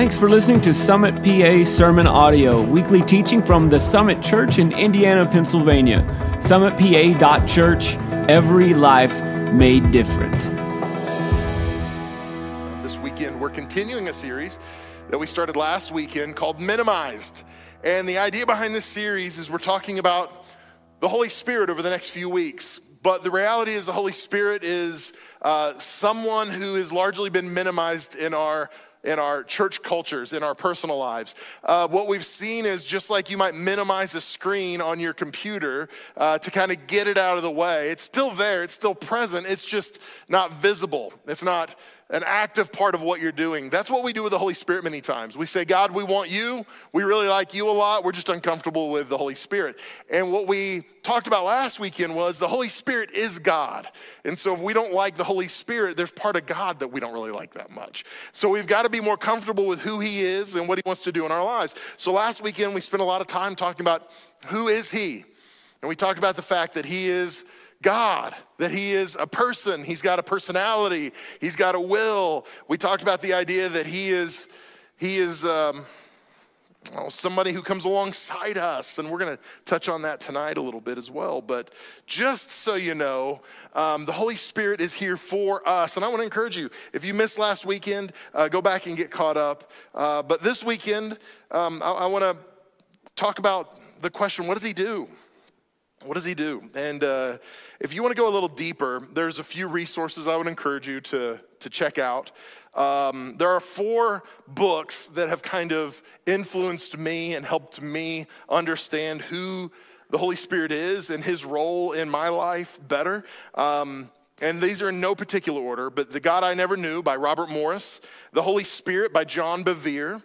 Thanks for listening to Summit PA Sermon Audio, weekly teaching from the Summit Church in Indiana, Pennsylvania. SummitPA.church, every life made different. This weekend, we're continuing a series that we started last weekend called Minimized. And the idea behind this series is we're talking about the Holy Spirit over the next few weeks. But the reality is, the Holy Spirit is uh, someone who has largely been minimized in our in our church cultures, in our personal lives. Uh, what we've seen is just like you might minimize a screen on your computer uh, to kind of get it out of the way, it's still there, it's still present, it's just not visible. It's not an active part of what you're doing. That's what we do with the Holy Spirit many times. We say, God, we want you. We really like you a lot. We're just uncomfortable with the Holy Spirit. And what we talked about last weekend was the Holy Spirit is God. And so if we don't like the Holy Spirit, there's part of God that we don't really like that much. So we've got to be more comfortable with who He is and what He wants to do in our lives. So last weekend, we spent a lot of time talking about who is He. And we talked about the fact that He is God, that He is a person, He's got a personality, He's got a will. We talked about the idea that He is, He is um, oh, somebody who comes alongside us, and we're going to touch on that tonight a little bit as well. But just so you know, um, the Holy Spirit is here for us, and I want to encourage you. If you missed last weekend, uh, go back and get caught up. Uh, but this weekend, um, I, I want to talk about the question: What does He do? What does he do? And uh, if you want to go a little deeper, there's a few resources I would encourage you to, to check out. Um, there are four books that have kind of influenced me and helped me understand who the Holy Spirit is and his role in my life better. Um, and these are in no particular order, but The God I Never Knew by Robert Morris, The Holy Spirit by John Bevere,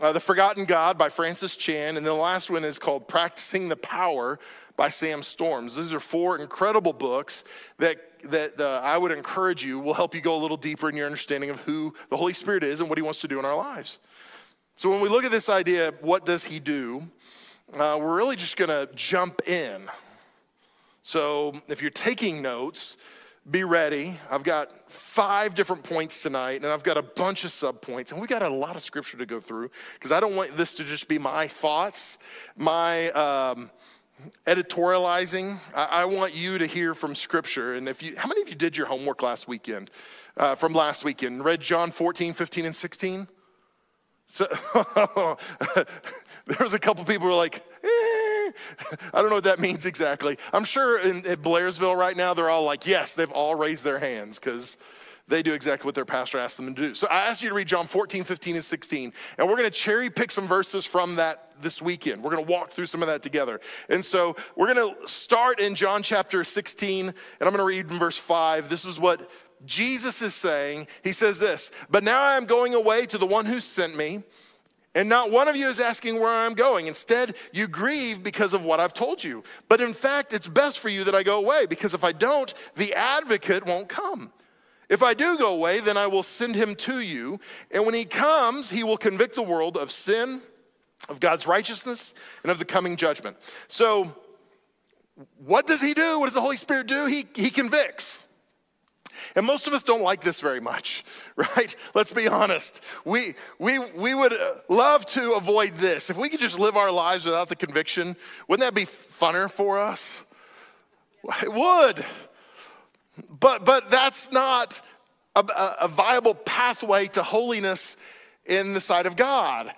uh, The Forgotten God by Francis Chan, and the last one is called Practicing the Power by Sam Storms. These are four incredible books that, that uh, I would encourage you will help you go a little deeper in your understanding of who the Holy Spirit is and what He wants to do in our lives. So, when we look at this idea, what does He do? Uh, we're really just going to jump in. So, if you're taking notes, be ready. I've got five different points tonight, and I've got a bunch of subpoints, and we've got a lot of scripture to go through because I don't want this to just be my thoughts, my um, editorializing. I, I, want you to hear from Scripture. And if you, how many of you did your homework last weekend? Uh, from last weekend, read John 14, 15, and 16. So there was a couple people who were like, eh, I don't know what that means exactly. I'm sure in, in Blairsville right now, they're all like, yes, they've all raised their hands because they do exactly what their pastor asked them to do. So I asked you to read John 14, 15, and 16. And we're going to cherry pick some verses from that this weekend. We're going to walk through some of that together. And so we're going to start in John chapter 16, and I'm going to read in verse 5. This is what Jesus is saying. He says this But now I am going away to the one who sent me. And not one of you is asking where I'm going. Instead, you grieve because of what I've told you. But in fact, it's best for you that I go away, because if I don't, the advocate won't come. If I do go away, then I will send him to you. And when he comes, he will convict the world of sin, of God's righteousness, and of the coming judgment. So, what does he do? What does the Holy Spirit do? He, he convicts. And most of us don't like this very much, right? Let's be honest. We, we, we would uh, love to avoid this. If we could just live our lives without the conviction, wouldn't that be funner for us? It would. But, but that's not a, a viable pathway to holiness in the sight of God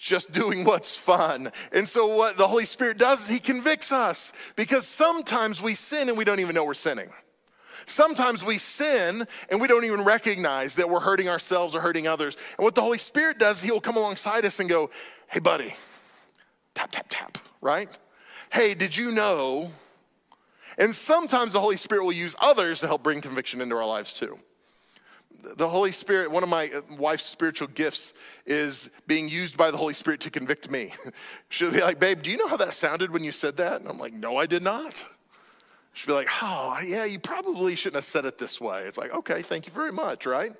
just doing what's fun. And so, what the Holy Spirit does is He convicts us because sometimes we sin and we don't even know we're sinning. Sometimes we sin and we don't even recognize that we're hurting ourselves or hurting others. And what the Holy Spirit does, is He will come alongside us and go, Hey, buddy, tap, tap, tap, right? Hey, did you know and sometimes the Holy Spirit will use others to help bring conviction into our lives too. The Holy Spirit, one of my uh, wife's spiritual gifts is being used by the Holy Spirit to convict me. She'll be like, Babe, do you know how that sounded when you said that? And I'm like, No, I did not. She'll be like, Oh, yeah, you probably shouldn't have said it this way. It's like, Okay, thank you very much, right?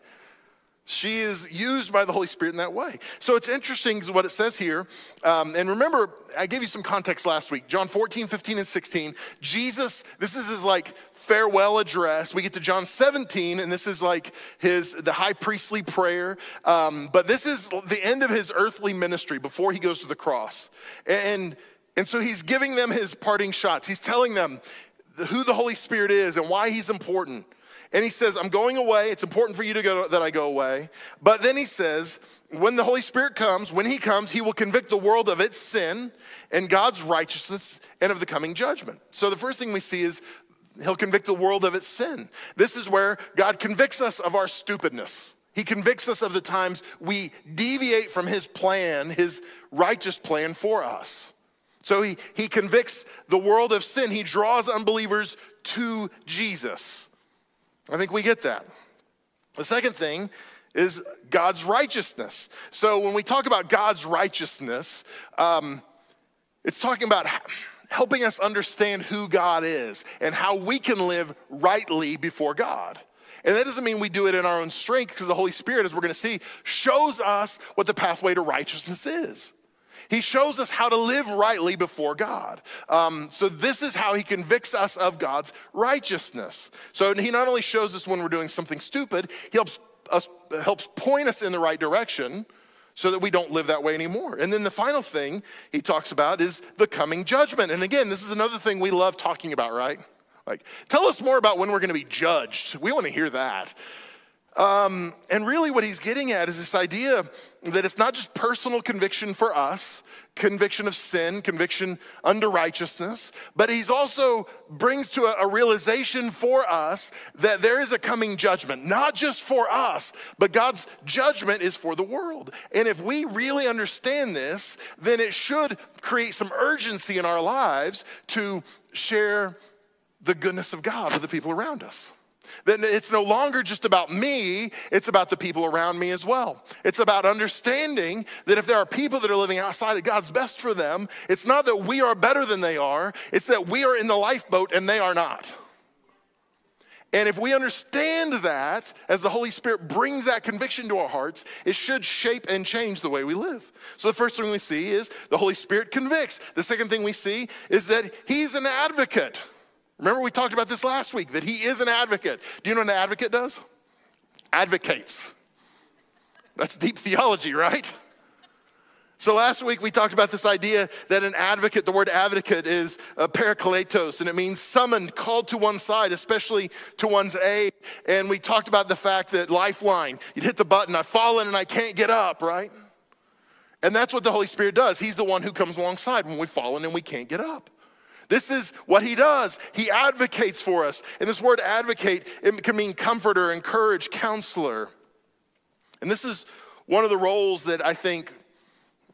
She is used by the Holy Spirit in that way. So it's interesting what it says here. Um, and remember, I gave you some context last week. John 14, 15, and 16. Jesus, this is his like farewell address. We get to John 17, and this is like his the high priestly prayer. Um, but this is the end of his earthly ministry before he goes to the cross. And, and so he's giving them his parting shots. He's telling them who the Holy Spirit is and why he's important. And he says, I'm going away. It's important for you to go that I go away. But then he says, when the Holy Spirit comes, when he comes, he will convict the world of its sin and God's righteousness and of the coming judgment. So the first thing we see is he'll convict the world of its sin. This is where God convicts us of our stupidness. He convicts us of the times we deviate from his plan, his righteous plan for us. So he, he convicts the world of sin. He draws unbelievers to Jesus. I think we get that. The second thing is God's righteousness. So when we talk about God's righteousness, um, it's talking about helping us understand who God is and how we can live rightly before God. And that doesn't mean we do it in our own strength because the Holy Spirit, as we're going to see, shows us what the pathway to righteousness is. He shows us how to live rightly before God. Um, so, this is how He convicts us of God's righteousness. So, He not only shows us when we're doing something stupid, He helps us helps point us in the right direction so that we don't live that way anymore. And then the final thing he talks about is the coming judgment. And again, this is another thing we love talking about, right? Like, tell us more about when we're going to be judged. We want to hear that. Um, and really, what he's getting at is this idea that it's not just personal conviction for us, conviction of sin, conviction under righteousness, but he's also brings to a, a realization for us that there is a coming judgment, not just for us, but God's judgment is for the world. And if we really understand this, then it should create some urgency in our lives to share the goodness of God with the people around us. Then it's no longer just about me, it's about the people around me as well. It's about understanding that if there are people that are living outside of God's best for them, it's not that we are better than they are, it's that we are in the lifeboat and they are not. And if we understand that, as the Holy Spirit brings that conviction to our hearts, it should shape and change the way we live. So the first thing we see is the Holy Spirit convicts. The second thing we see is that He's an advocate. Remember, we talked about this last week that he is an advocate. Do you know what an advocate does? Advocates. That's deep theology, right? So last week we talked about this idea that an advocate, the word advocate is a parakletos, and it means summoned, called to one side, especially to one's aid. And we talked about the fact that lifeline, you'd hit the button, I've fallen and I can't get up, right? And that's what the Holy Spirit does. He's the one who comes alongside when we've fallen and we can't get up. This is what he does. He advocates for us. And this word advocate, it can mean comforter, encourage, counselor. And this is one of the roles that I think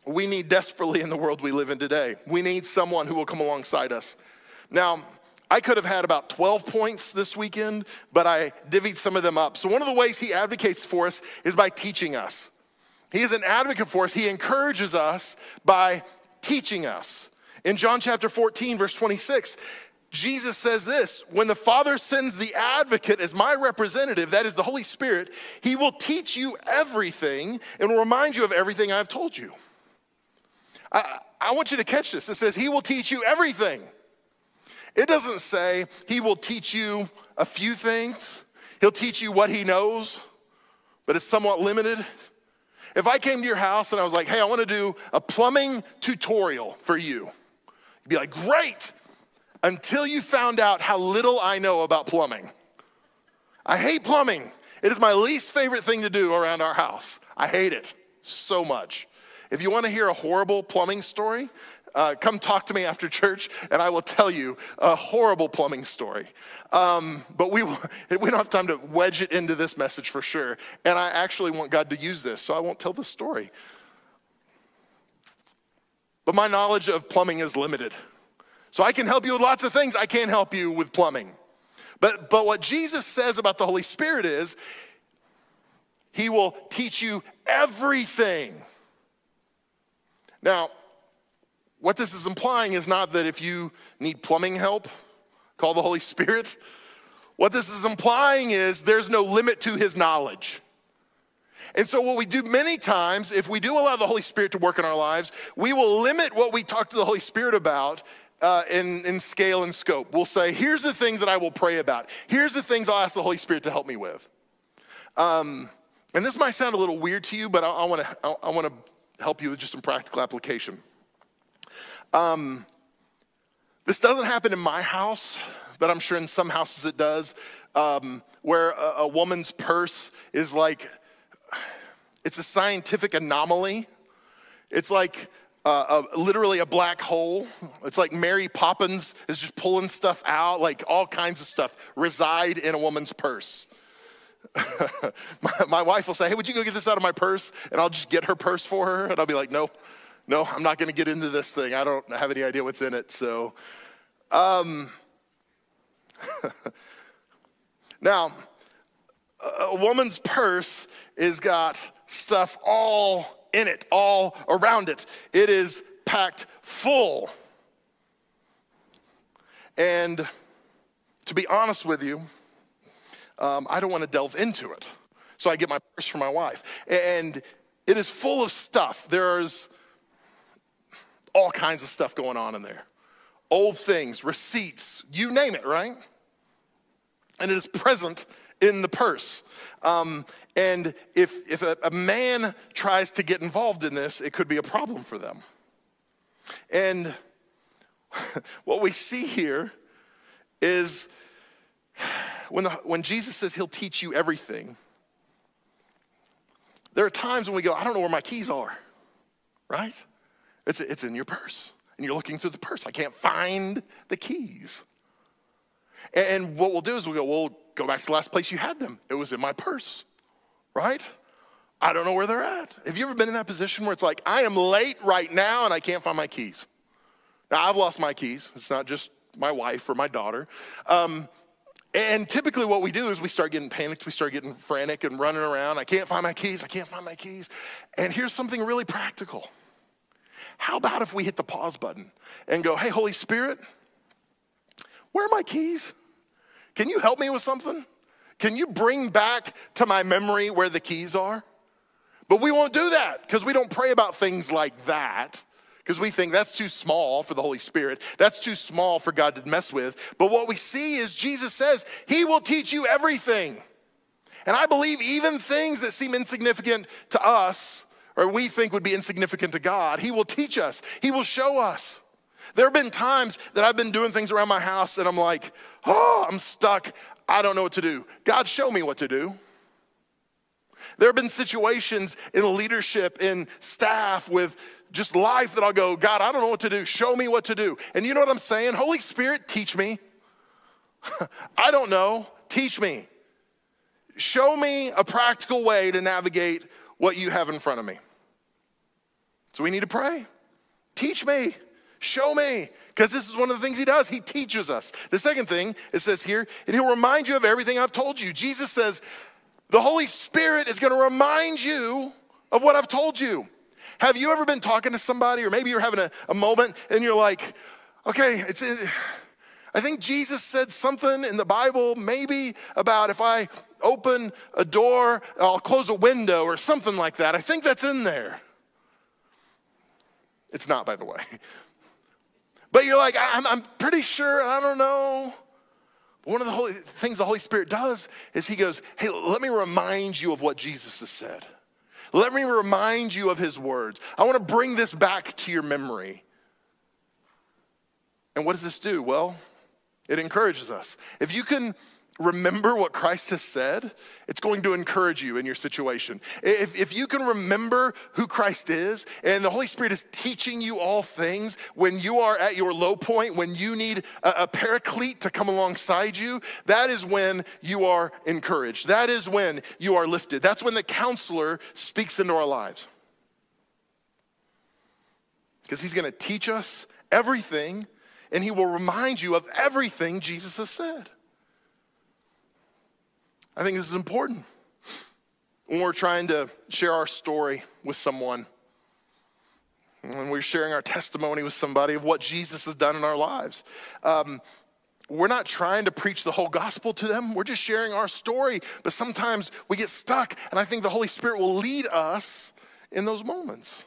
we need desperately in the world we live in today. We need someone who will come alongside us. Now, I could have had about 12 points this weekend, but I divvied some of them up. So, one of the ways he advocates for us is by teaching us. He is an advocate for us, he encourages us by teaching us. In John chapter 14, verse 26, Jesus says this When the Father sends the advocate as my representative, that is the Holy Spirit, he will teach you everything and will remind you of everything I've told you. I, I want you to catch this. It says, He will teach you everything. It doesn't say He will teach you a few things, He'll teach you what He knows, but it's somewhat limited. If I came to your house and I was like, Hey, I want to do a plumbing tutorial for you You'd be like, great, until you found out how little I know about plumbing. I hate plumbing. It is my least favorite thing to do around our house. I hate it so much. If you want to hear a horrible plumbing story, uh, come talk to me after church and I will tell you a horrible plumbing story. Um, but we, we don't have time to wedge it into this message for sure. And I actually want God to use this, so I won't tell the story. But my knowledge of plumbing is limited. So I can help you with lots of things. I can't help you with plumbing. But, but what Jesus says about the Holy Spirit is, He will teach you everything. Now, what this is implying is not that if you need plumbing help, call the Holy Spirit. What this is implying is there's no limit to His knowledge. And so, what we do many times, if we do allow the Holy Spirit to work in our lives, we will limit what we talk to the Holy Spirit about uh, in, in scale and scope. We'll say, here's the things that I will pray about. Here's the things I'll ask the Holy Spirit to help me with. Um, and this might sound a little weird to you, but I, I want to help you with just some practical application. Um, this doesn't happen in my house, but I'm sure in some houses it does, um, where a, a woman's purse is like, it's a scientific anomaly. It's like uh, a, literally a black hole. It's like Mary Poppins is just pulling stuff out, like all kinds of stuff reside in a woman's purse. my, my, wife will say, Hey, would you go get this out of my purse? And I'll just get her purse for her. And I'll be like, No, no, I'm not going to get into this thing. I don't have any idea what's in it. So, um, now, a woman's purse is got stuff all in it, all around it. It is packed full. And to be honest with you, um, I don't want to delve into it. So I get my purse for my wife. And it is full of stuff. There's all kinds of stuff going on in there old things, receipts, you name it, right? And it is present in the purse. Um, and if, if a, a man tries to get involved in this, it could be a problem for them. And what we see here is when, the, when Jesus says he'll teach you everything, there are times when we go, I don't know where my keys are, right? It's, it's in your purse. And you're looking through the purse. I can't find the keys. And what we'll do is we'll go, well, go back to the last place you had them. It was in my purse, right? I don't know where they're at. Have you ever been in that position where it's like, I am late right now and I can't find my keys? Now, I've lost my keys. It's not just my wife or my daughter. Um, and typically, what we do is we start getting panicked, we start getting frantic and running around. I can't find my keys, I can't find my keys. And here's something really practical. How about if we hit the pause button and go, hey, Holy Spirit, where are my keys? Can you help me with something? Can you bring back to my memory where the keys are? But we won't do that because we don't pray about things like that because we think that's too small for the Holy Spirit. That's too small for God to mess with. But what we see is Jesus says, He will teach you everything. And I believe even things that seem insignificant to us or we think would be insignificant to God, He will teach us, He will show us. There have been times that I've been doing things around my house and I'm like, oh, I'm stuck. I don't know what to do. God, show me what to do. There have been situations in leadership, in staff, with just life that I'll go, God, I don't know what to do. Show me what to do. And you know what I'm saying? Holy Spirit, teach me. I don't know. Teach me. Show me a practical way to navigate what you have in front of me. So we need to pray. Teach me. Show me. Because this is one of the things he does. He teaches us. The second thing it says here, and he'll remind you of everything I've told you. Jesus says, the Holy Spirit is going to remind you of what I've told you. Have you ever been talking to somebody, or maybe you're having a, a moment and you're like, okay, it's. I think Jesus said something in the Bible, maybe about if I open a door, I'll close a window or something like that. I think that's in there. It's not, by the way. But you're like, I'm, I'm pretty sure, I don't know. One of the holy, things the Holy Spirit does is He goes, Hey, let me remind you of what Jesus has said. Let me remind you of His words. I want to bring this back to your memory. And what does this do? Well, it encourages us. If you can remember what Christ has said, it's going to encourage you in your situation. If, if you can remember who Christ is and the Holy Spirit is teaching you all things when you are at your low point, when you need a, a paraclete to come alongside you, that is when you are encouraged. That is when you are lifted. That's when the counselor speaks into our lives. Because he's going to teach us everything and he will remind you of everything Jesus has said. I think this is important when we're trying to share our story with someone, when we're sharing our testimony with somebody of what Jesus has done in our lives. Um, we're not trying to preach the whole gospel to them. We're just sharing our story. But sometimes we get stuck, and I think the Holy Spirit will lead us in those moments.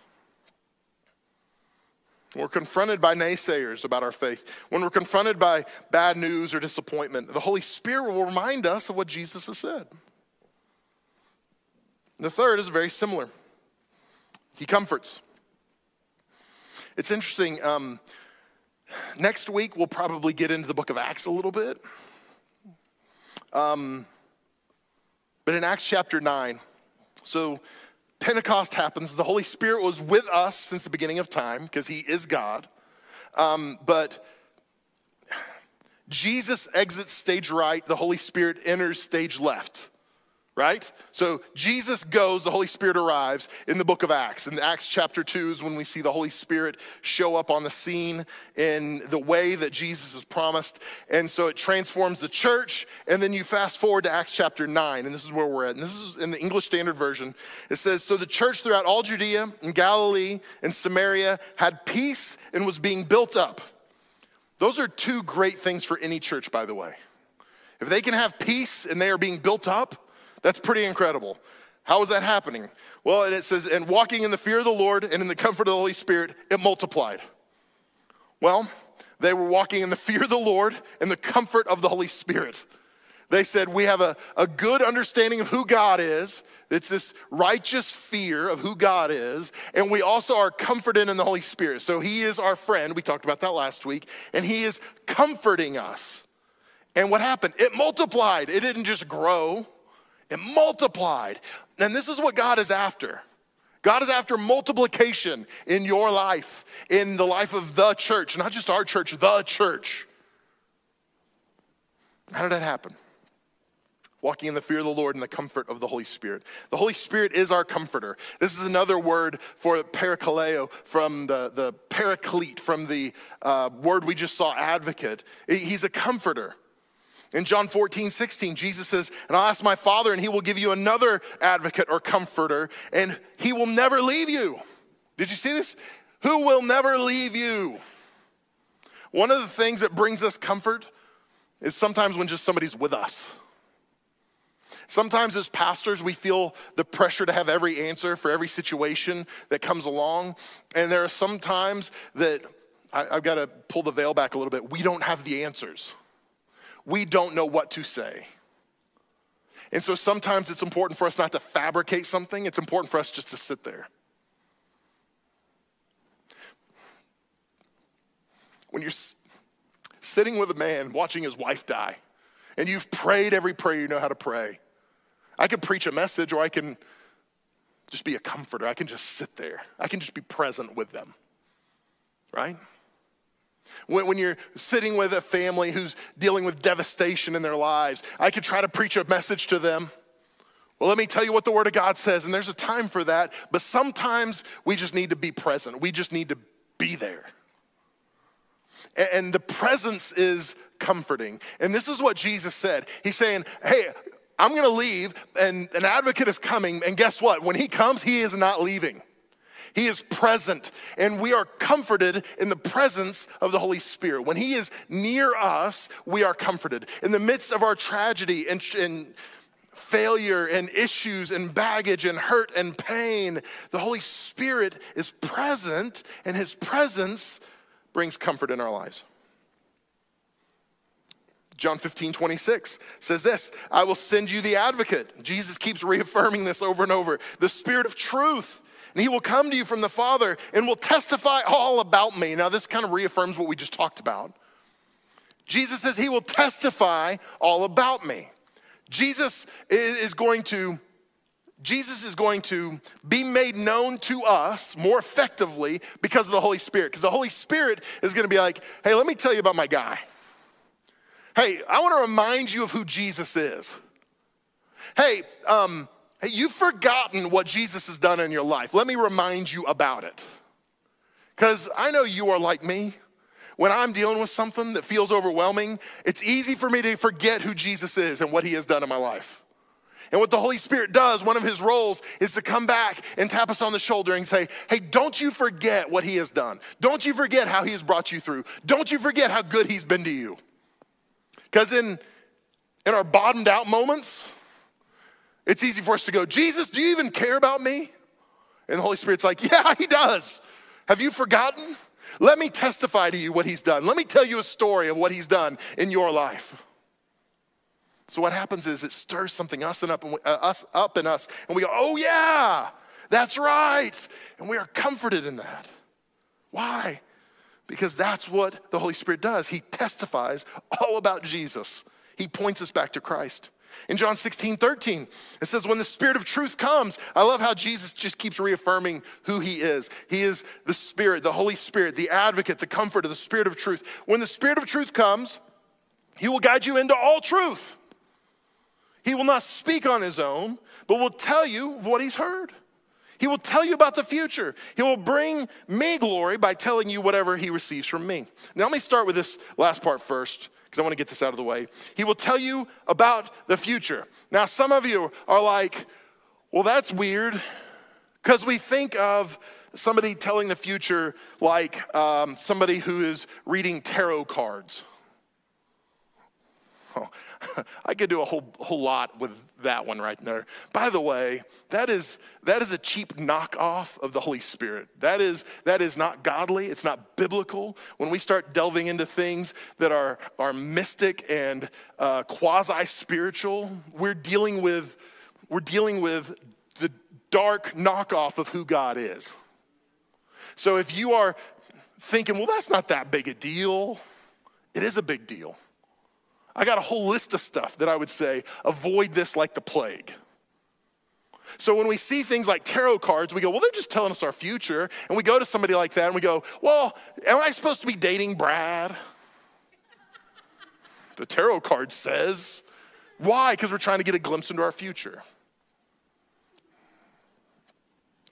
We're confronted by naysayers about our faith. When we're confronted by bad news or disappointment, the Holy Spirit will remind us of what Jesus has said. The third is very similar He comforts. It's interesting. Um, next week, we'll probably get into the book of Acts a little bit. Um, but in Acts chapter 9, so Pentecost happens. The Holy Spirit was with us since the beginning of time because He is God. Um, but Jesus exits stage right, the Holy Spirit enters stage left right? So Jesus goes, the Holy Spirit arrives in the book of Acts. In Acts chapter 2 is when we see the Holy Spirit show up on the scene in the way that Jesus has promised. And so it transforms the church. And then you fast forward to Acts chapter 9, and this is where we're at. And this is in the English Standard Version. It says So the church throughout all Judea and Galilee and Samaria had peace and was being built up. Those are two great things for any church, by the way. If they can have peace and they are being built up, that's pretty incredible. How is that happening? Well, and it says, and walking in the fear of the Lord and in the comfort of the Holy Spirit, it multiplied. Well, they were walking in the fear of the Lord and the comfort of the Holy Spirit. They said, We have a, a good understanding of who God is. It's this righteous fear of who God is. And we also are comforted in the Holy Spirit. So He is our friend. We talked about that last week. And He is comforting us. And what happened? It multiplied, it didn't just grow. It multiplied. And this is what God is after. God is after multiplication in your life, in the life of the church, not just our church, the church. How did that happen? Walking in the fear of the Lord and the comfort of the Holy Spirit. The Holy Spirit is our comforter. This is another word for parakaleo from the, the paraclete, from the uh, word we just saw, advocate. He's a comforter. In John 14, 16, Jesus says, And I'll ask my Father, and he will give you another advocate or comforter, and he will never leave you. Did you see this? Who will never leave you? One of the things that brings us comfort is sometimes when just somebody's with us. Sometimes, as pastors, we feel the pressure to have every answer for every situation that comes along. And there are some times that I, have got to pull the veil back a little bit. We don't have the answers we don't know what to say. And so sometimes it's important for us not to fabricate something, it's important for us just to sit there. When you're sitting with a man watching his wife die, and you've prayed every prayer you know how to pray, I could preach a message or I can just be a comforter. I can just sit there, I can just be present with them, right? When, when, you're sitting with a family who's dealing with devastation in their lives, I could try to preach a message to them. Well, let me tell you what the Word of God says, and there's a time for that, but sometimes we just need to be present. We just need to be there. And, the presence is comforting. And this is what Jesus said He's saying, Hey, I'm gonna leave, and an advocate is coming, and guess what? When he comes, he is not leaving. He is present, and we are comforted in the presence of the Holy Spirit. When He is near us, we are comforted. In the midst of our tragedy and, and failure and issues and baggage and hurt and pain, the Holy Spirit is present, and His presence brings comfort in our lives. John 15, 26 says this I will send you the advocate. Jesus keeps reaffirming this over and over the Spirit of truth and he will come to you from the Father and will testify all about me. Now, this kind of reaffirms what we just talked about. Jesus says he will testify all about me. Jesus is going to Jesus is going to be made known to us more effectively because of the Holy Spirit. Because the Holy Spirit is going to be like, hey, let me tell you about my guy. Hey, I want to remind you of who Jesus is. Hey, um, Hey, you've forgotten what Jesus has done in your life. Let me remind you about it. Because I know you are like me. When I'm dealing with something that feels overwhelming, it's easy for me to forget who Jesus is and what he has done in my life. And what the Holy Spirit does, one of his roles is to come back and tap us on the shoulder and say, Hey, don't you forget what he has done. Don't you forget how he has brought you through. Don't you forget how good he's been to you. Because in, in our bottomed out moments, it's easy for us to go, Jesus, do you even care about me? And the Holy Spirit's like, Yeah, He does. Have you forgotten? Let me testify to you what He's done. Let me tell you a story of what He's done in your life. So what happens is it stirs something us and up, uh, us up in us, and we go, "Oh yeah, that's right," and we are comforted in that. Why? Because that's what the Holy Spirit does. He testifies all about Jesus. He points us back to Christ. In John 16, 13, it says, When the Spirit of truth comes, I love how Jesus just keeps reaffirming who He is. He is the Spirit, the Holy Spirit, the advocate, the comforter, the Spirit of truth. When the Spirit of truth comes, He will guide you into all truth. He will not speak on His own, but will tell you what He's heard. He will tell you about the future. He will bring me glory by telling you whatever he receives from me. Now, let me start with this last part first, because I want to get this out of the way. He will tell you about the future. Now, some of you are like, well, that's weird, because we think of somebody telling the future like um, somebody who is reading tarot cards. I could do a whole, whole lot with that one right there. By the way, that is, that is a cheap knockoff of the Holy Spirit. That is, that is not godly, it's not biblical. When we start delving into things that are, are mystic and uh, quasi spiritual, we're dealing, with, we're dealing with the dark knockoff of who God is. So if you are thinking, well, that's not that big a deal, it is a big deal. I got a whole list of stuff that I would say avoid this like the plague. So when we see things like tarot cards, we go, well, they're just telling us our future. And we go to somebody like that and we go, well, am I supposed to be dating Brad? the tarot card says. Why? Because we're trying to get a glimpse into our future.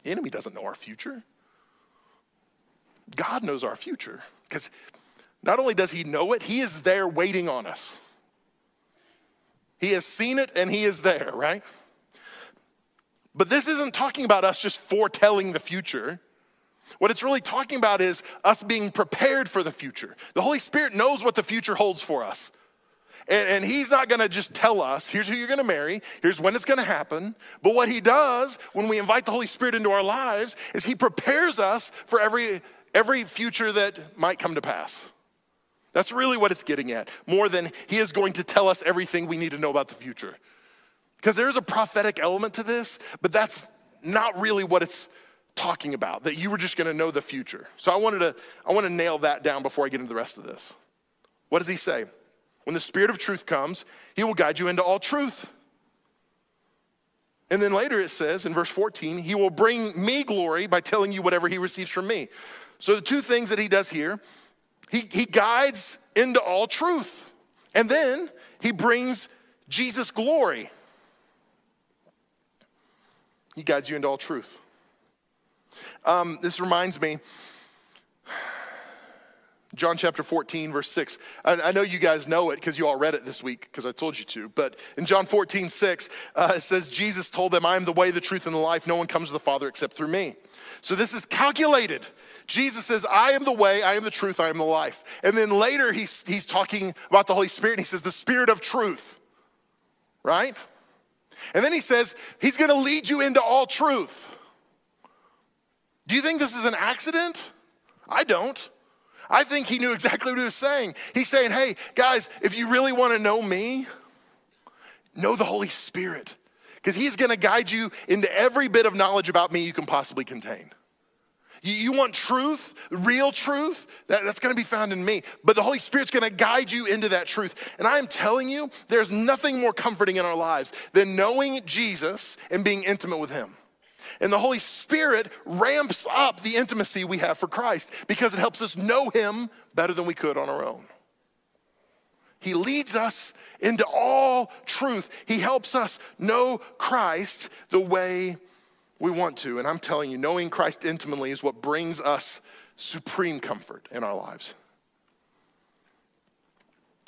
The enemy doesn't know our future. God knows our future because not only does he know it, he is there waiting on us. He has seen it and he is there, right? But this isn't talking about us just foretelling the future. What it's really talking about is us being prepared for the future. The Holy Spirit knows what the future holds for us. And, and He's not gonna just tell us, here's who you're gonna marry, here's when it's gonna happen. But what He does when we invite the Holy Spirit into our lives is He prepares us for every, every future that might come to pass. That's really what it's getting at, more than he is going to tell us everything we need to know about the future. Because there's a prophetic element to this, but that's not really what it's talking about, that you were just gonna know the future. So I wanted to, I wanna nail that down before I get into the rest of this. What does he say? When the Spirit of truth comes, he will guide you into all truth. And then later it says in verse 14, he will bring me glory by telling you whatever he receives from me. So the two things that he does here he, he guides into all truth. And then he brings Jesus' glory. He guides you into all truth. Um, this reminds me, John chapter 14, verse 6. I, I know you guys know it because you all read it this week because I told you to. But in John 14, 6, uh, it says, Jesus told them, I am the way, the truth, and the life. No one comes to the Father except through me. So this is calculated. Jesus says, I am the way, I am the truth, I am the life. And then later he's, he's talking about the Holy Spirit and he says, the Spirit of truth, right? And then he says, He's gonna lead you into all truth. Do you think this is an accident? I don't. I think he knew exactly what he was saying. He's saying, hey, guys, if you really wanna know me, know the Holy Spirit because he's gonna guide you into every bit of knowledge about me you can possibly contain. You, want truth, real truth? That, that's gonna be found in me. But the Holy Spirit's gonna guide you into that truth. And I am telling you, there's nothing more comforting in our lives than knowing Jesus and being intimate with him. And the Holy Spirit ramps up the intimacy we have for Christ because it helps us know him better than we could on our own. He leads us into all truth. He helps us know Christ the way we want to. And I'm telling you, knowing Christ intimately is what brings us supreme comfort in our lives.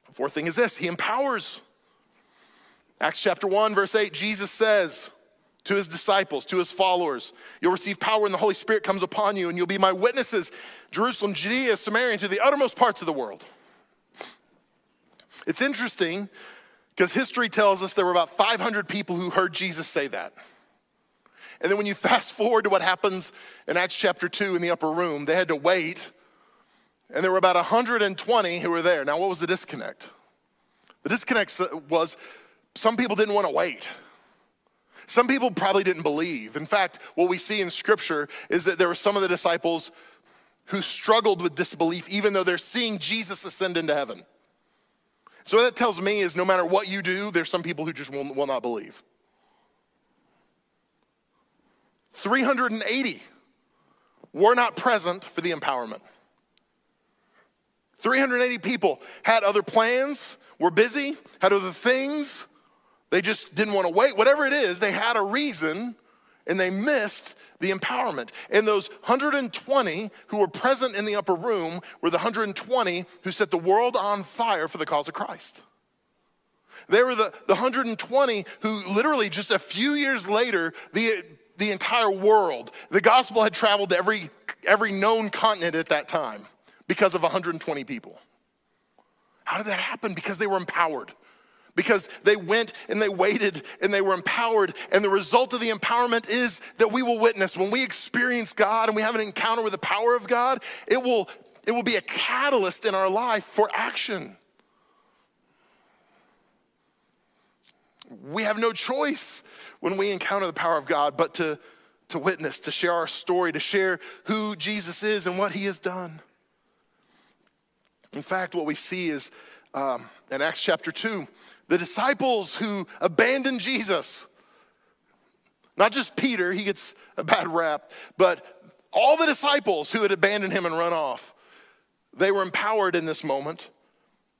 The fourth thing is this He empowers. Acts chapter 1, verse 8, Jesus says, to his disciples, to his followers. You'll receive power when the Holy Spirit comes upon you, and you'll be my witnesses, Jerusalem, Judea, Samaria, to the uttermost parts of the world. It's interesting because history tells us there were about 500 people who heard Jesus say that. And then when you fast forward to what happens in Acts chapter 2 in the upper room, they had to wait. And there were about 120 who were there. Now, what was the disconnect? The disconnect was some people didn't want to wait. Some people probably didn't believe. In fact, what we see in scripture is that there were some of the disciples who struggled with disbelief, even though they're seeing Jesus ascend into heaven. So, what that tells me is no matter what you do, there's some people who just will, will not believe. 380 were not present for the empowerment. 380 people had other plans, were busy, had other things. They just didn't want to wait. Whatever it is, they had a reason and they missed the empowerment. And those 120 who were present in the upper room were the 120 who set the world on fire for the cause of Christ. They were the, the 120 who literally just a few years later, the, the entire world, the gospel had traveled to every, every known continent at that time because of 120 people. How did that happen? Because they were empowered. Because they went and they waited and they were empowered. And the result of the empowerment is that we will witness. When we experience God and we have an encounter with the power of God, it will, it will be a catalyst in our life for action. We have no choice when we encounter the power of God but to, to witness, to share our story, to share who Jesus is and what he has done. In fact, what we see is um, in Acts chapter 2, the disciples who abandoned Jesus, not just Peter, he gets a bad rap, but all the disciples who had abandoned him and run off, they were empowered in this moment.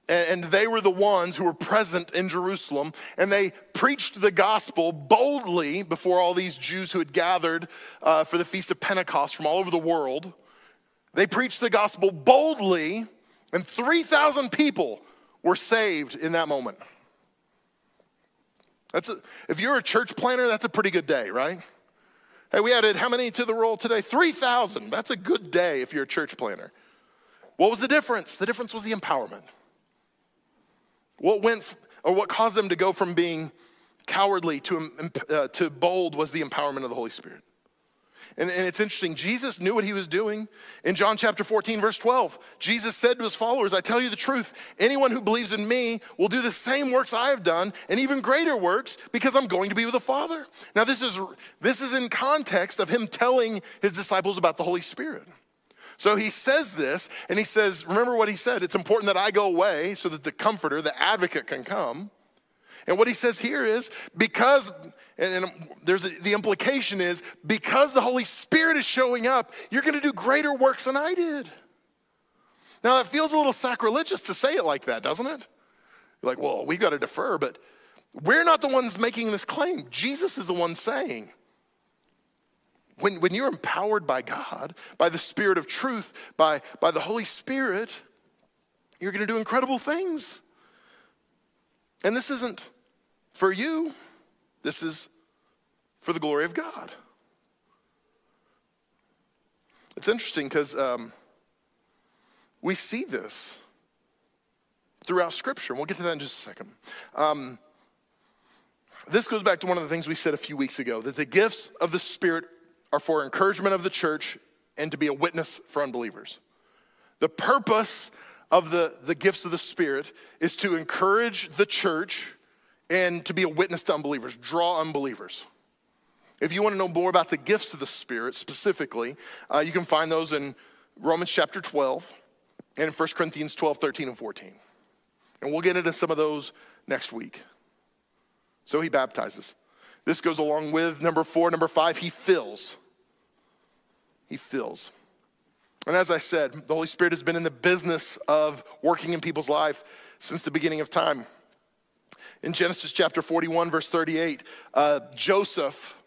And they were the ones who were present in Jerusalem, and they preached the gospel boldly before all these Jews who had gathered uh, for the Feast of Pentecost from all over the world. They preached the gospel boldly and 3,000 people were saved in that moment. That's a, if you're a church planner, that's a pretty good day, right? Hey, we added how many to the roll today? 3,000. That's a good day if you're a church planner. What was the difference? The difference was the empowerment. What went, or what caused them to go from being cowardly to, uh, to bold was the empowerment of the Holy Spirit. And, and it's interesting, Jesus knew what he was doing. In John chapter 14, verse 12, Jesus said to his followers, I tell you the truth, anyone who believes in me will do the same works I have done and even greater works because I'm going to be with the Father. Now, this is, this is in context of him telling his disciples about the Holy Spirit. So he says this, and he says, Remember what he said. It's important that I go away so that the comforter, the advocate, can come. And what he says here is because and, there's a, the implication is because the Holy Spirit is showing up, you're going to do greater works than I did. Now, it feels a little sacrilegious to say it like that, doesn't it? You're like, well, we've got to defer, but we're not the ones making this claim. Jesus is the one saying. When, when you're empowered by God, by the Spirit of truth, by, by the Holy Spirit, you're going to do incredible things. And this isn't for you, this is for the glory of God. It's interesting because um, we see this throughout Scripture, and we'll get to that in just a second. Um, this goes back to one of the things we said a few weeks ago that the gifts of the Spirit are for encouragement of the church and to be a witness for unbelievers. The purpose of the, the gifts of the Spirit is to encourage the church and to be a witness to unbelievers, draw unbelievers. If you want to know more about the gifts of the Spirit specifically, uh, you can find those in Romans chapter 12 and in 1 Corinthians 12, 13, and 14. And we'll get into some of those next week. So he baptizes. This goes along with number four. Number five, he fills. He fills. And as I said, the Holy Spirit has been in the business of working in people's life since the beginning of time. In Genesis chapter 41, verse 38, uh, Joseph,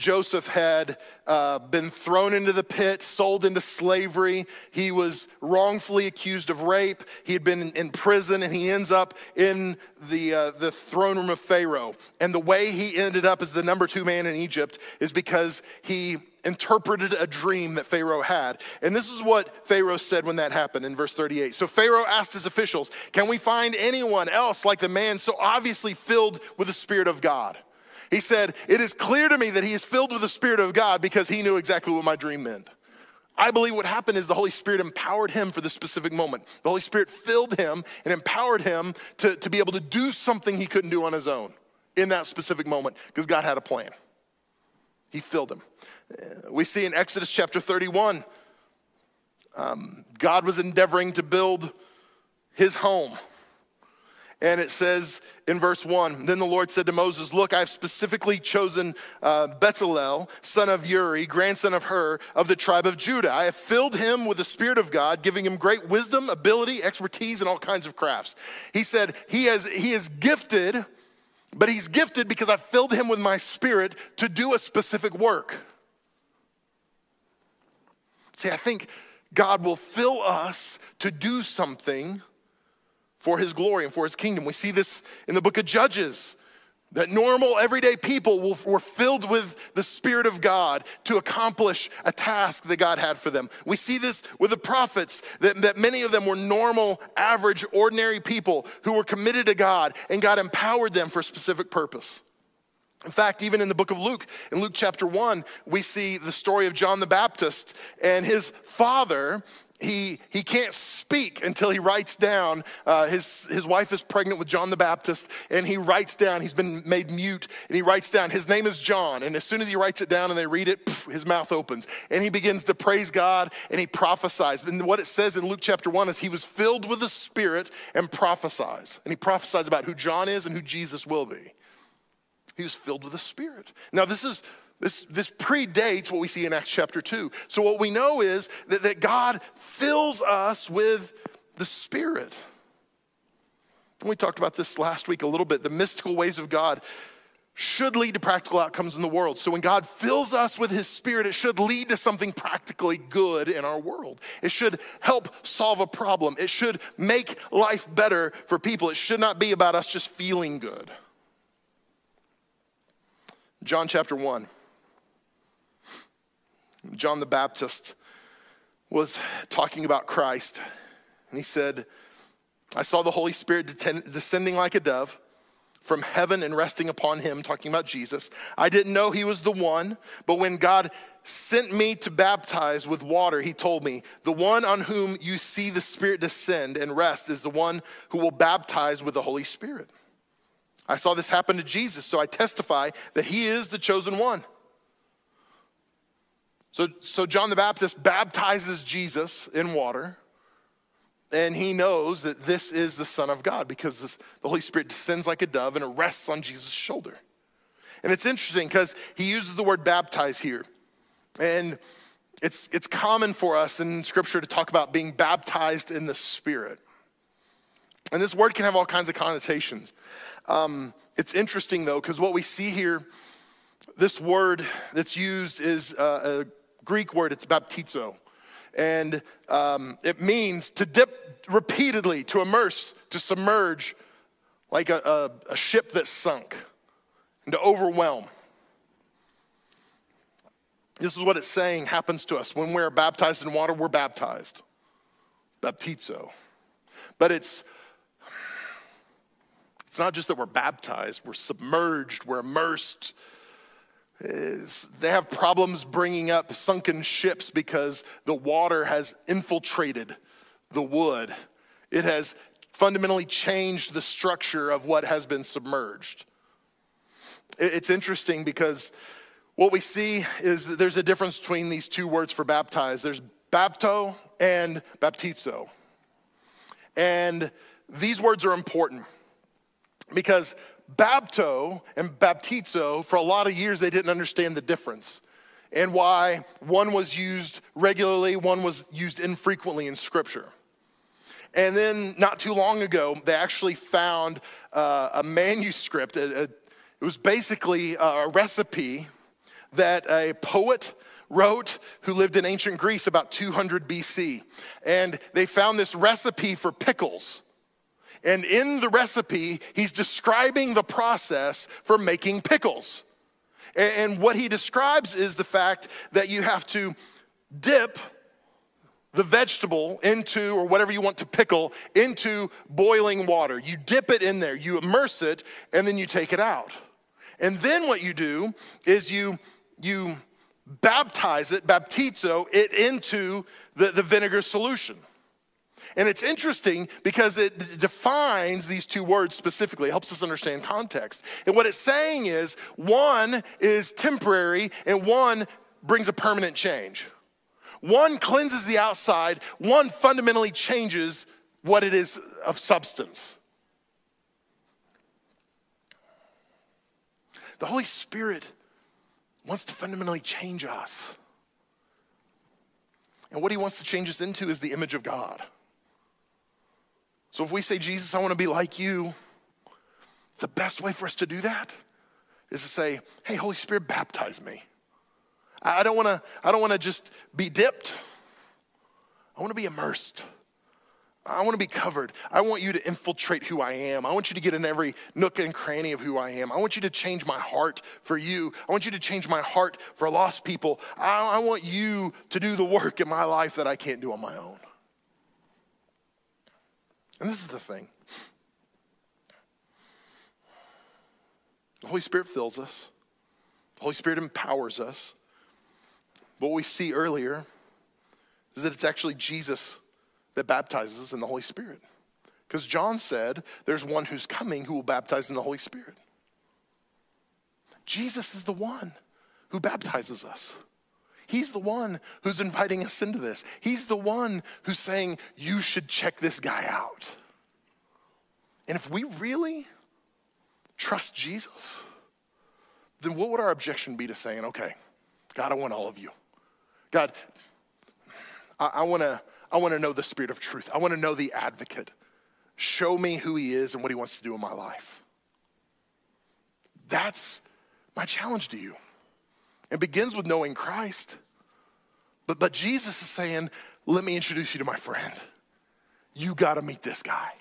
Joseph had uh, been thrown into the pit, sold into slavery. He was wrongfully accused of rape. He had been in, prison, and he ends up in the, uh, the throne room of Pharaoh. And the way he ended up as the number two man in Egypt is because he interpreted a dream that Pharaoh had. And this is what Pharaoh said when that happened in verse 38. So Pharaoh asked his officials, Can we find anyone else like the man so obviously filled with the Spirit of God? He said, It is clear to me that he is filled with the Spirit of God because he knew exactly what my dream meant. I believe what happened is the Holy Spirit empowered him for this specific moment. The Holy Spirit filled him and empowered him to, to be able to do something he couldn't do on his own in that specific moment because God had a plan. He filled him. Uh, we see in Exodus chapter 31, um, God was endeavoring to build his home. And it says in verse 1 Then the Lord said to Moses, Look, I've specifically chosen uh, Bezalel, son of Uri, grandson of Hur, of the tribe of Judah. I have filled him with the Spirit of God, giving him great wisdom, ability, expertise, and all kinds of crafts. He said, He, has, he is gifted, but he's gifted because I filled him with my Spirit to do a specific work. See, I think God will fill us to do something for his glory and for his kingdom. We see this in the book of Judges. That normal, everyday people were filled with the Spirit of God to accomplish a task that God had for them. We see this with the prophets, that, that many of them were normal, average, ordinary people who were committed to God, and God empowered them for a specific purpose. In fact, even in the book of Luke, in Luke chapter 1, we see the story of John the Baptist and his father he, he can't speak until he writes down. Uh, his, his wife is pregnant with John the Baptist, and he writes down, he's been made mute, and he writes down, his name is John. And as soon as he writes it down and they read it, pff, his mouth opens. And he begins to praise God and he prophesies. And what it says in Luke chapter 1 is he was filled with the Spirit and prophesies. And he prophesies about who John is and who Jesus will be. He was filled with the Spirit. Now, this is this, this predates what we see in Acts chapter 2. So, what we know is that, that God fills us with the Spirit. And we talked about this last week a little bit. The mystical ways of God should lead to practical outcomes in the world. So, when God fills us with His Spirit, it should lead to something practically good in our world. It should help solve a problem, it should make life better for people. It should not be about us just feeling good. John chapter 1. John the Baptist was talking about Christ, and he said, I saw the Holy Spirit descending like a dove from heaven and resting upon him, talking about Jesus. I didn't know he was the one, but when God sent me to baptize with water, he told me, The one on whom you see the Spirit descend and rest is the one who will baptize with the Holy Spirit. I saw this happen to Jesus, so I testify that he is the chosen one. So, so John the Baptist baptizes Jesus in water, and he knows that this is the Son of God because this, the Holy Spirit descends like a dove and it rests on Jesus' shoulder. And it's interesting because he uses the word baptize here. And it's, it's common for us in Scripture to talk about being baptized in the Spirit. And this word can have all kinds of connotations. Um, it's interesting though, because what we see here, this word that's used is uh, a Greek word, it's baptizo. And um, it means to dip repeatedly, to immerse, to submerge, like a, a, a ship that's sunk, and to overwhelm. This is what it's saying happens to us. When we're baptized in water, we're baptized. Baptizo. But it's it's not just that we're baptized, we're submerged, we're immersed, they have problems bringing up sunken ships because the water has infiltrated the wood. It has fundamentally changed the structure of what has been submerged. It's interesting because what we see is there's a difference between these two words for baptize. There's bapto and baptizo. And these words are important because bapto and baptizo, for a lot of years, they didn't understand the difference and why one was used regularly, one was used infrequently in Scripture. And then, not too long ago, they actually found uh, a manuscript. A, a, it was basically a recipe that a poet wrote who lived in ancient Greece about 200 BC. And they found this recipe for pickles. And in the recipe, he's describing the process for making pickles. And what he describes is the fact that you have to dip the vegetable into, or whatever you want to pickle, into boiling water. You dip it in there, you immerse it, and then you take it out. And then what you do is you, you baptize it, baptizo it into the, the vinegar solution. And it's interesting because it defines these two words specifically, it helps us understand context. And what it's saying is one is temporary and one brings a permanent change. One cleanses the outside, one fundamentally changes what it is of substance. The Holy Spirit wants to fundamentally change us. And what he wants to change us into is the image of God. So if we say, Jesus, I want to be like you, the best way for us to do that is to say, hey, Holy Spirit, baptize me. I don't want to I don't want to just be dipped. I want to be immersed. I want to be covered. I want you to infiltrate who I am. I want you to get in every nook and cranny of who I am. I want you to change my heart for you. I want you to change my heart for lost people. I, I want you to do the work in my life that I can't do on my own. And this is the thing the Holy Spirit fills us, the Holy Spirit empowers us. What we see earlier is that it's actually Jesus that baptizes in the Holy Spirit. Because John said, There's one who's coming who will baptize in the Holy Spirit. Jesus is the one who baptizes us. He's the one who's inviting us into this. He's the one who's saying, You should check this guy out. And if we really trust Jesus, then what would our objection be to saying, Okay, God, I want all of you? God, I, I want to I want to know the spirit of truth. I want to know the advocate. Show me who he is and what he wants to do in my life. That's my challenge to you. It begins with knowing Christ. But, but Jesus is saying, let me introduce you to my friend. You got to meet this guy.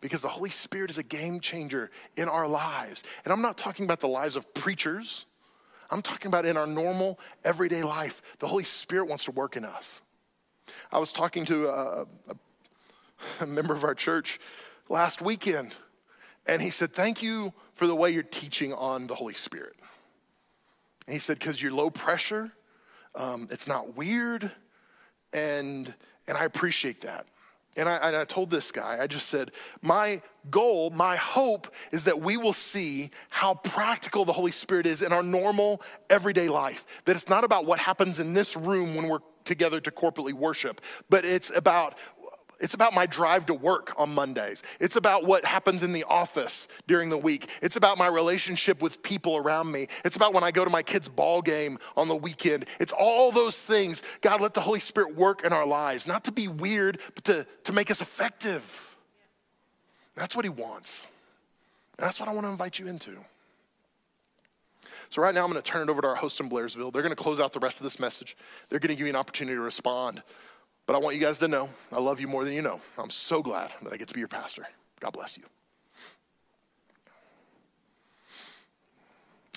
Because the Holy Spirit is a game changer in our lives. And I'm not talking about the lives of preachers, I'm talking about in our normal, everyday life. The Holy Spirit wants to work in us. I was talking to a, a, a member of our church last weekend, and he said, Thank you for the way you're teaching on the Holy Spirit. And he said, Because you're low pressure, um, it's not weird, and, and I appreciate that. And I, and I, told this guy, I just said, my goal, my hope is that we will see how practical the Holy Spirit is in our normal, everyday life. That it's not about what happens in this room when we're together to corporately worship, but it's about it's about my drive to work on Mondays. It's about what happens in the office during the week. It's about my relationship with people around me. It's about when I go to my kids' ball game on the weekend. It's all those things. God, let the Holy Spirit work in our lives, not to be weird, but to, to make us effective. That's what He wants. That's what I want to invite you into. So, right now, I'm going to turn it over to our host in Blairsville. They're going to close out the rest of this message. They're going to give you an opportunity to respond. But I want you guys to know I love you more than you know. I'm so glad that I get to be your pastor. God bless you.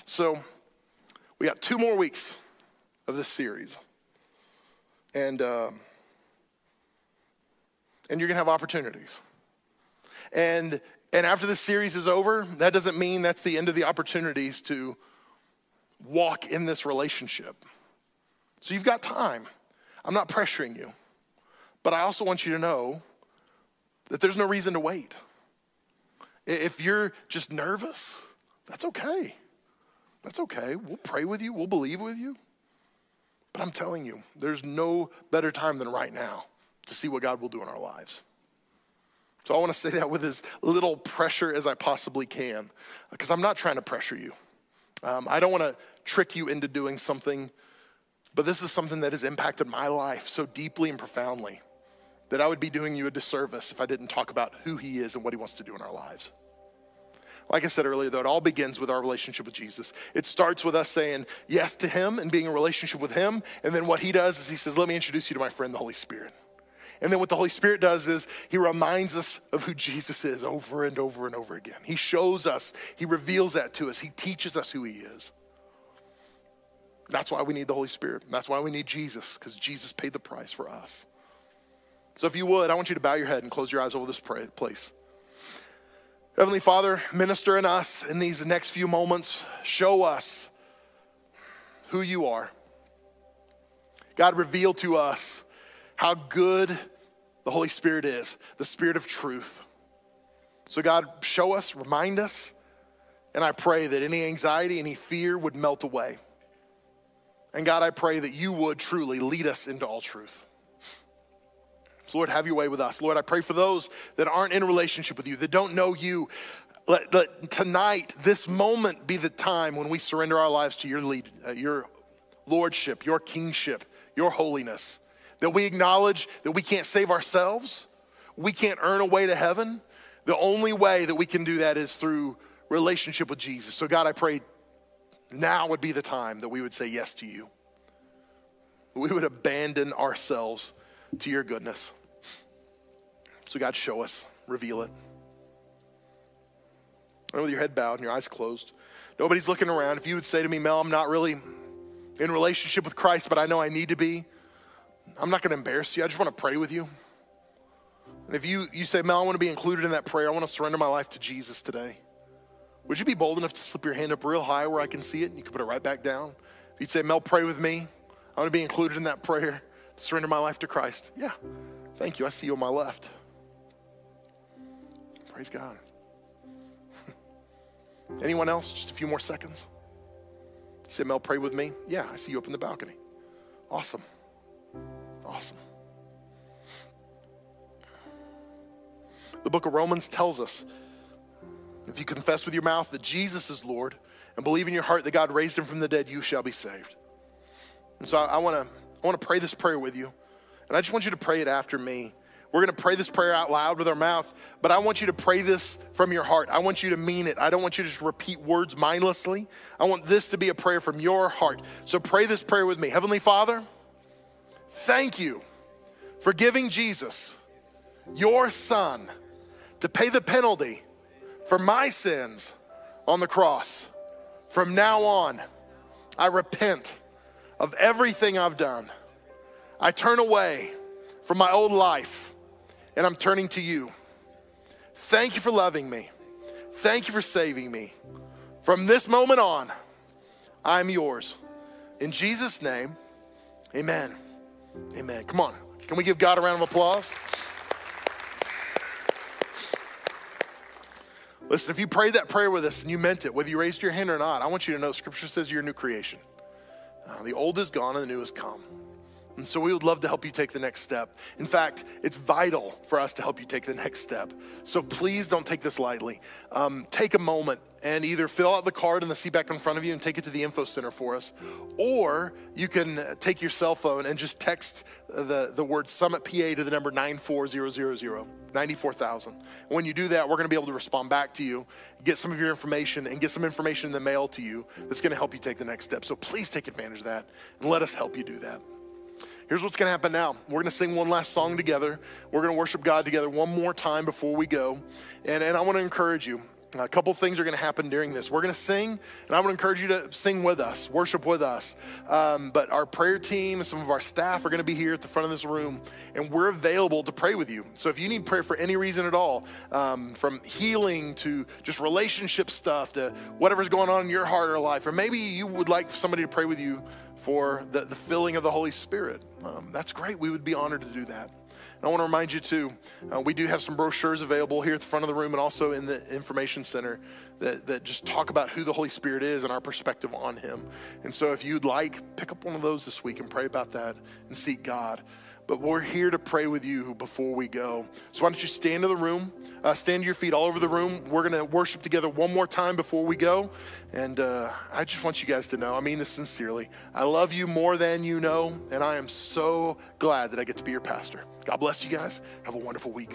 So, we got two more weeks of this series. And, uh, and you're going to have opportunities. And, and after this series is over, that doesn't mean that's the end of the opportunities to walk in this relationship. So you've got time. I'm not pressuring you. But I also want you to know that there's no reason to wait. If you're just nervous, that's okay. That's okay. We'll pray with you, we'll believe with you. But I'm telling you, there's no better time than right now to see what God will do in our lives. So I want to say that with as little pressure as I possibly can, because I'm not trying to pressure you. Um, I don't want to trick you into doing something, but this is something that has impacted my life so deeply and profoundly that I would be doing you a disservice if I didn't talk about who He is and what He wants to do in our lives. Like I said earlier, though, it all begins with our relationship with Jesus. It starts with us saying yes to Him and being in relationship with Him. And then what He does is He says, Let me introduce you to my friend, the Holy Spirit. And then what the Holy Spirit does is He reminds us of who Jesus is over and over and over again. He shows us, He reveals that to us, He teaches us who He is. That's why we need the Holy Spirit. That's why we need Jesus, because Jesus paid the price for us. So if you would, I want you to bow your head and close your eyes over this place. Heavenly Father, minister in us in these next few moments. Show us who you are. God, reveal to us how good the Holy Spirit is, the Spirit of truth. So, God, show us, remind us, and I pray that any anxiety, any fear would melt away. And God, I pray that you would truly lead us into all truth. So, Lord, have your way with us. Lord, I pray for those that aren't in relationship with you, that don't know you. Let, let tonight, this moment, be the time when we surrender our lives to your lead, uh, your lordship, your kingship, your holiness. That we acknowledge that we can't save ourselves, we can't earn a way to heaven. The only way that we can do that is through relationship with Jesus. So, God, I pray now would be the time that we would say yes to you. We would abandon ourselves to your goodness. So, God, show us, reveal it. And with your head bowed and your eyes closed, nobody's looking around. If you would say to me, Mel, I'm not really in relationship with Christ, but I know I need to be, I'm not going to embarrass you. I just want to pray with you. And if you, you say, Mel, I want to be included in that prayer, I want to surrender my life to Jesus today. Would you be bold enough to slip your hand up real high where I can see it and you can put it right back down? If you'd say, Mel, pray with me, I want to be included in that prayer, surrender my life to Christ. Yeah, thank you. I see you on my left. Praise God. Anyone else? Just a few more seconds. You say, Mel, pray with me. Yeah, I see you up in the balcony. Awesome. Awesome. The book of Romans tells us if you confess with your mouth that Jesus is Lord and believe in your heart that God raised him from the dead, you shall be saved. And so I, I want to I want to pray this prayer with you. And I just want you to pray it after me. We're going to pray this prayer out loud with our mouth, but I want you to pray this from your heart. I want you to mean it. I don't want you to just repeat words mindlessly. I want this to be a prayer from your heart. So pray this prayer with me. Heavenly Father, thank you for giving Jesus, your son, to pay the penalty for my sins on the cross. From now on, I repent of everything I've done. I turn away from my old life and I'm turning to you. Thank you for loving me. Thank you for saving me. From this moment on, I'm yours. In Jesus' name, amen. Amen. Come on. Can we give God a round of applause? Listen, if you prayed that prayer with us and you meant it, whether you raised your hand or not, I want you to know Scripture says you're a new creation. Uh, the old is gone and the new has come. And so we would love to help you take the next step. In fact, it's vital for us to help you take the next step. So please don't take this lightly. Um, take a moment and either fill out the card in the seat back in front of you and take it to the info center for us, or you can take your cell phone and just text the, the word Summit PA to the number 94000, 94,000. When you do that, we're going to be able to respond back to you, get some of your information, and get some information in the mail to you that's going to help you take the next step. So please take advantage of that and let us help you do that. Here's what's going to happen now. We're going to sing one last song together. We're going to worship God together one more time before we go. And, and I want to encourage you. A couple things are going to happen during this. We're going to sing, and I to encourage you to sing with us, worship with us. Um, but our prayer team and some of our staff are going to be here at the front of this room, and we're available to pray with you. So if you need prayer for any reason at all, um, from healing to just relationship stuff to whatever's going on in your heart or life, or maybe you would like somebody to pray with you for the, the filling of the Holy Spirit, um, that's great. We would be honored to do that. And I want to remind you too, uh, we do have some brochures available here at the front of the room and also in the information center that, that just talk about who the Holy Spirit is and our perspective on Him. And so if you'd like, pick up one of those this week and pray about that and seek God but we're here to pray with you before we go. So why don't you stand in the room, uh, stand to your feet all over the room. We're going to worship together one more time before we go. And uh, I just want you guys to know, I mean this sincerely. I love you more than you know, and I am so glad that I get to be your pastor. God bless you guys. Have a wonderful week.